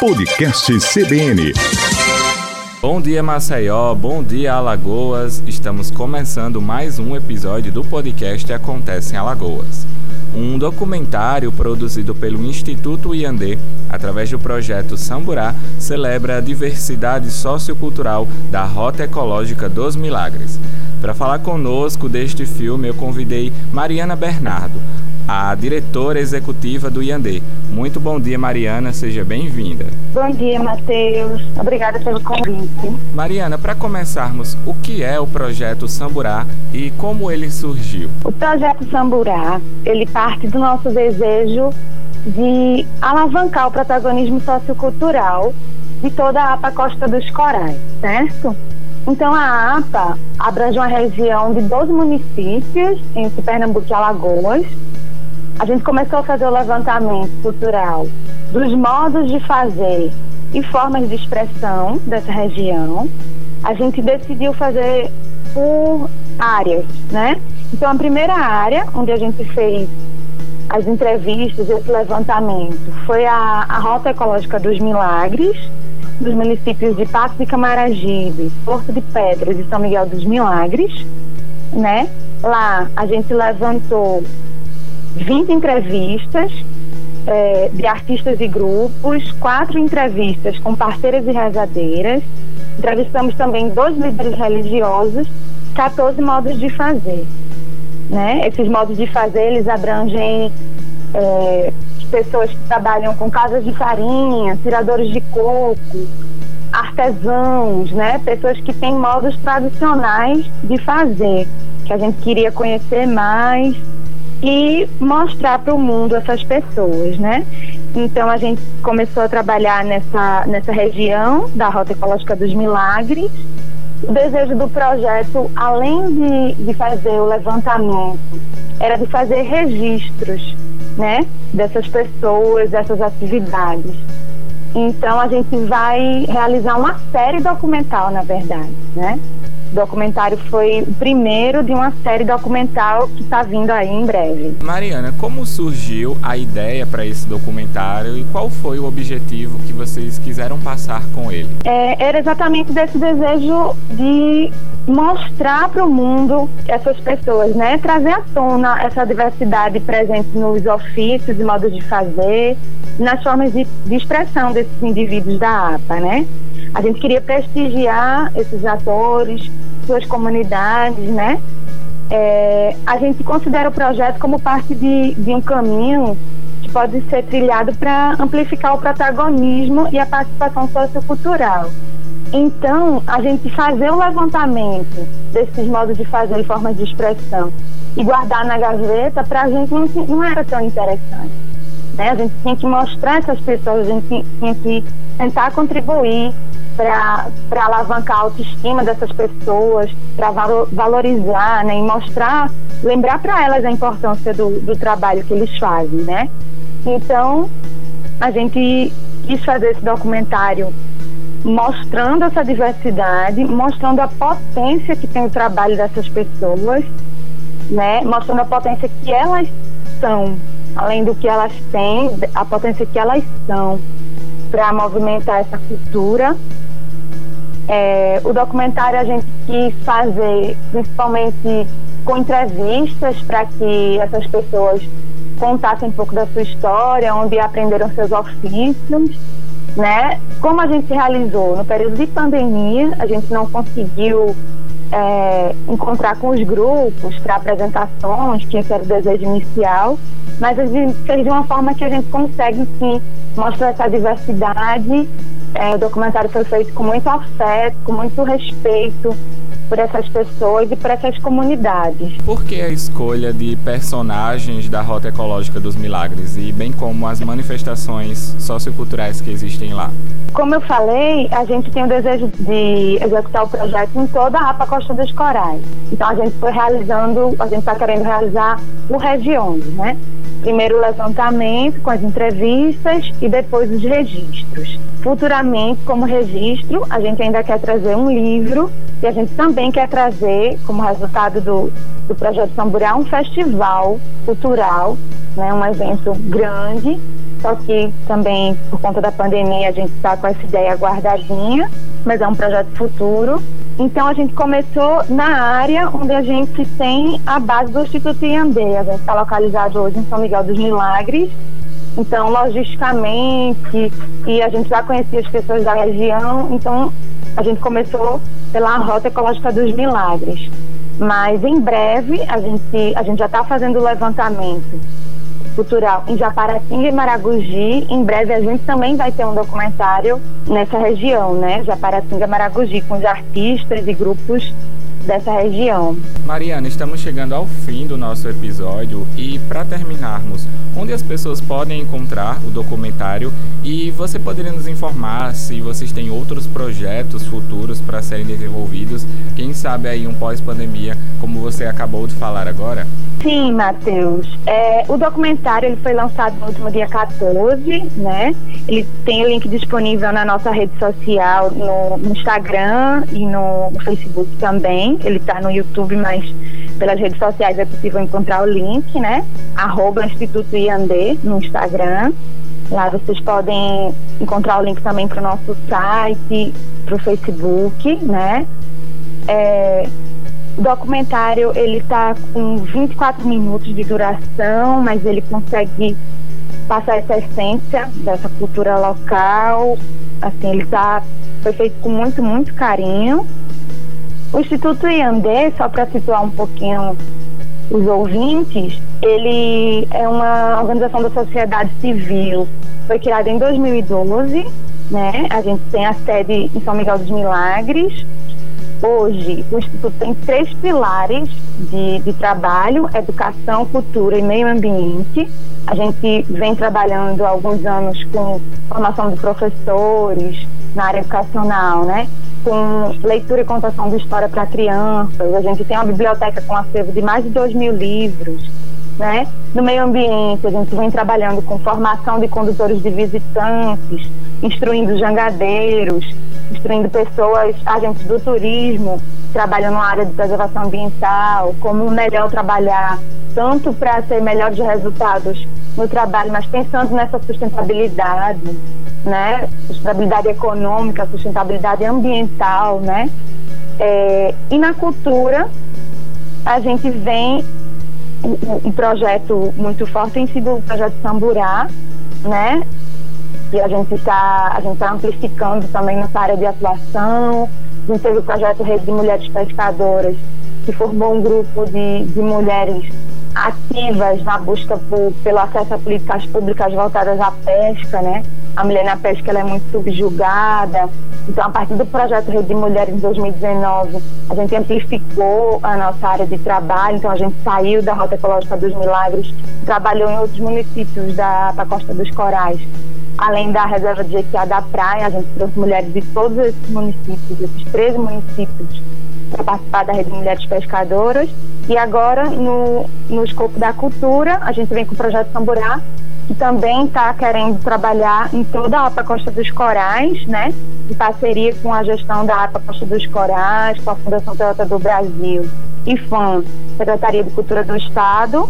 Podcast CBN. Bom dia, Maceió. Bom dia, Alagoas. Estamos começando mais um episódio do podcast Acontece em Alagoas. Um documentário produzido pelo Instituto Iandê, através do projeto Samburá, celebra a diversidade sociocultural da Rota Ecológica dos Milagres. Para falar conosco deste filme, eu convidei Mariana Bernardo, a diretora executiva do Iandê. Muito bom dia, Mariana, seja bem-vinda. Bom dia, Matheus. Obrigada pelo convite. Mariana, para começarmos, o que é o projeto Samburá e como ele surgiu? O projeto Samburá, ele parte do nosso desejo de alavancar o protagonismo sociocultural de toda a APA Costa dos Corais, certo? Então, a APA abrange uma região de 12 municípios entre Pernambuco e Alagoas, a gente começou a fazer o levantamento cultural dos modos de fazer e formas de expressão dessa região. A gente decidiu fazer por áreas, né? Então, a primeira área onde a gente fez as entrevistas, esse levantamento, foi a, a Rota Ecológica dos Milagres, dos municípios de Passo de Camaragibe, Porto de Pedras e São Miguel dos Milagres, né? Lá a gente levantou 20 entrevistas é, de artistas e grupos, quatro entrevistas com parceiras e rezadeiras. Entrevistamos também dois líderes religiosos, 14 modos de fazer. Né? Esses modos de fazer, eles abrangem é, pessoas que trabalham com casas de farinha, tiradores de coco, artesãos, né? Pessoas que têm modos tradicionais de fazer, que a gente queria conhecer mais e mostrar para o mundo essas pessoas, né? Então a gente começou a trabalhar nessa, nessa região da Rota Ecológica dos Milagres. O desejo do projeto, além de, de fazer o levantamento, era de fazer registros, né? Dessas pessoas, dessas atividades. Então a gente vai realizar uma série documental, na verdade, né? O documentário foi o primeiro de uma série documental que está vindo aí em breve. Mariana, como surgiu a ideia para esse documentário e qual foi o objetivo que vocês quiseram passar com ele? É, era exatamente desse desejo de mostrar para o mundo essas pessoas, né? Trazer à tona essa diversidade presente nos ofícios e modos de fazer, nas formas de, de expressão desses indivíduos da APA, né? A gente queria prestigiar esses atores, suas comunidades, né? É, a gente considera o projeto como parte de, de um caminho que pode ser trilhado para amplificar o protagonismo e a participação sociocultural. Então, a gente fazer o levantamento desses modos de fazer e formas de expressão e guardar na gaveta, para a gente não, não era tão interessante. Né? A gente tinha que mostrar essas pessoas, a gente tinha que tentar contribuir para alavancar a autoestima dessas pessoas, para valorizar né, e mostrar, lembrar para elas a importância do, do trabalho que eles fazem, né? Então, a gente quis fazer esse documentário mostrando essa diversidade, mostrando a potência que tem o trabalho dessas pessoas, né? Mostrando a potência que elas são, além do que elas têm, a potência que elas são para movimentar essa cultura é, o documentário a gente quis fazer principalmente com entrevistas para que essas pessoas contassem um pouco da sua história, onde aprenderam seus ofícios, né? Como a gente realizou no período de pandemia, a gente não conseguiu é, encontrar com os grupos para apresentações, que esse era o desejo inicial, mas a gente fez de uma forma que a gente consegue sim mostrar essa diversidade é, o documentário foi feito com muito afeto, com muito respeito por essas pessoas e por essas comunidades. Por que a escolha de personagens da Rota Ecológica dos Milagres e bem como as manifestações socioculturais que existem lá? Como eu falei, a gente tem o desejo de executar o projeto em toda a APA Costa dos Corais. Então a gente foi realizando, a gente está querendo realizar o Regiões, né? Primeiro o levantamento com as entrevistas e depois os registros. Futuramente, como registro, a gente ainda quer trazer um livro e a gente também quer trazer, como resultado do, do projeto Samburá, um festival cultural, né, um evento grande, só que também por conta da pandemia a gente está com essa ideia guardadinha, mas é um projeto futuro. Então a gente começou na área onde a gente tem a base do Instituto Iandê. A gente está localizado hoje em São Miguel dos Milagres. Então, logisticamente, e a gente já conhecia as pessoas da região, então a gente começou pela Rota Ecológica dos Milagres. Mas em breve a gente, a gente já está fazendo o levantamento cultural em Japaratinga e Maragogi. Em breve a gente também vai ter um documentário nessa região, né? Japaratinga e Maragogi, com os artistas e grupos dessa região. Mariana, estamos chegando ao fim do nosso episódio e para terminarmos, onde as pessoas podem encontrar o documentário e você poderia nos informar se vocês têm outros projetos futuros para serem desenvolvidos, quem sabe aí um pós-pandemia, como você acabou de falar agora? Sim, Matheus. É, o documentário ele foi lançado no último dia 14, né? Ele tem o link disponível na nossa rede social, no, no Instagram e no, no Facebook também. Ele está no YouTube, mas pelas redes sociais é possível encontrar o link, né? Arroba Instituto Iandê no Instagram. Lá vocês podem encontrar o link também para o nosso site, para o Facebook, né? É, o documentário ele está com 24 minutos de duração, mas ele consegue passar essa essência dessa cultura local. Assim, ele tá, foi feito com muito, muito carinho. O Instituto Iandê, só para situar um pouquinho os ouvintes, ele é uma organização da sociedade civil. Foi criado em 2012, né? A gente tem a sede em São Miguel dos Milagres. Hoje, o Instituto tem três pilares de, de trabalho: educação, cultura e meio ambiente. A gente vem trabalhando há alguns anos com formação de professores na área educacional, né? com leitura e contação de história para crianças. A gente tem uma biblioteca com acervo de mais de 2 mil livros. Né? No meio ambiente, a gente vem trabalhando com formação de condutores de visitantes, instruindo jangadeiros, instruindo pessoas, agentes do turismo, trabalhando na área de preservação ambiental, como melhor trabalhar, tanto para ter melhores resultados no trabalho, mas pensando nessa sustentabilidade, né? Sustentabilidade econômica, sustentabilidade ambiental, né? É, e na cultura, a gente vem um, um projeto muito forte tem sido o projeto Samburá, né? E a gente está tá amplificando também nessa área de atuação. A gente teve o projeto Rede de Mulheres Pescadoras, que formou um grupo de, de mulheres ativas na busca por, pelo acesso a políticas públicas voltadas à pesca, né? A mulher na pesca ela é muito subjugada. Então, a partir do projeto Rede de Mulheres em 2019, a gente amplificou a nossa área de trabalho. Então, a gente saiu da Rota Ecológica dos Milagres, trabalhou em outros municípios da, da Costa dos Corais. Além da reserva de Jequiá da Praia, a gente trouxe mulheres de todos esses municípios, esses 13 municípios, para participar da Rede de Mulheres Pescadoras. E agora, no, no escopo da cultura, a gente vem com o projeto Samburá, que também está querendo trabalhar em toda a APA Costa dos Corais, né? Em parceria com a gestão da APA Costa dos Corais, com a Fundação Toyota do Brasil e FAM, Secretaria de Cultura do Estado.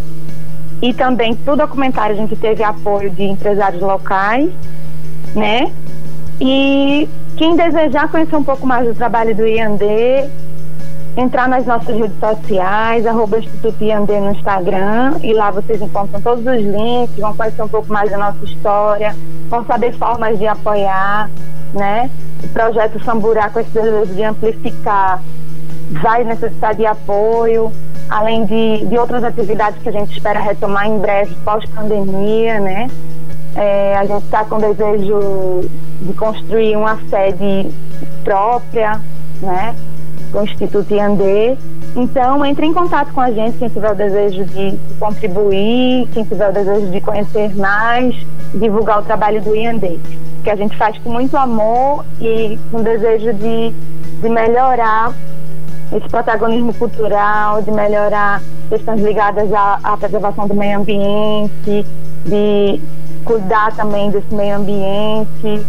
E também, para o documentário, a gente teve apoio de empresários locais, né? E quem desejar conhecer um pouco mais do trabalho do IAND, entrar nas nossas redes sociais, arroba Instituto Iandê no Instagram, e lá vocês encontram todos os links, vão conhecer um pouco mais da nossa história, vão saber formas de apoiar, né? O projeto Samburá com esse desejo de amplificar vai necessitar de apoio, além de, de outras atividades que a gente espera retomar em breve, pós-pandemia, né? É, a gente está com desejo de construir uma sede própria, né? com o Instituto Iandê. Então, entre em contato com a gente, quem tiver o desejo de contribuir, quem tiver o desejo de conhecer mais, divulgar o trabalho do Iandê, que a gente faz com muito amor e com desejo de, de melhorar esse protagonismo cultural, de melhorar questões ligadas à, à preservação do meio ambiente, de cuidar também desse meio ambiente,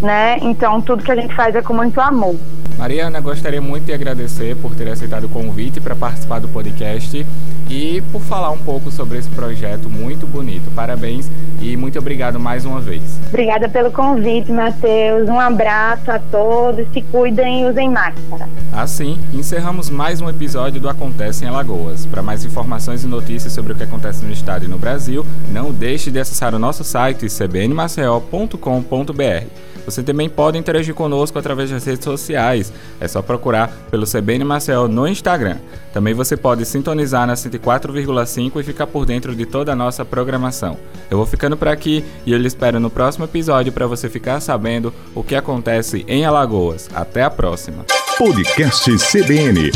né? Então, tudo que a gente faz é com muito amor. Mariana, gostaria muito de agradecer por ter aceitado o convite para participar do podcast e por falar um pouco sobre esse projeto muito bonito. Parabéns e muito obrigado mais uma vez. Obrigada pelo convite, Matheus. Um abraço a todos, se cuidem e usem máscara. Assim, encerramos mais um episódio do Acontece em Alagoas. Para mais informações e notícias sobre o que acontece no estado e no Brasil, não deixe de acessar o nosso site cbnmaceo.com.br. Você também pode interagir conosco através das redes sociais. É só procurar pelo CBN Maceió no Instagram. Também você pode sintonizar na 104,5 e ficar por dentro de toda a nossa programação. Eu vou ficando por aqui e eu lhe espero no próximo episódio para você ficar sabendo o que acontece em Alagoas. Até a próxima. Podcast CBN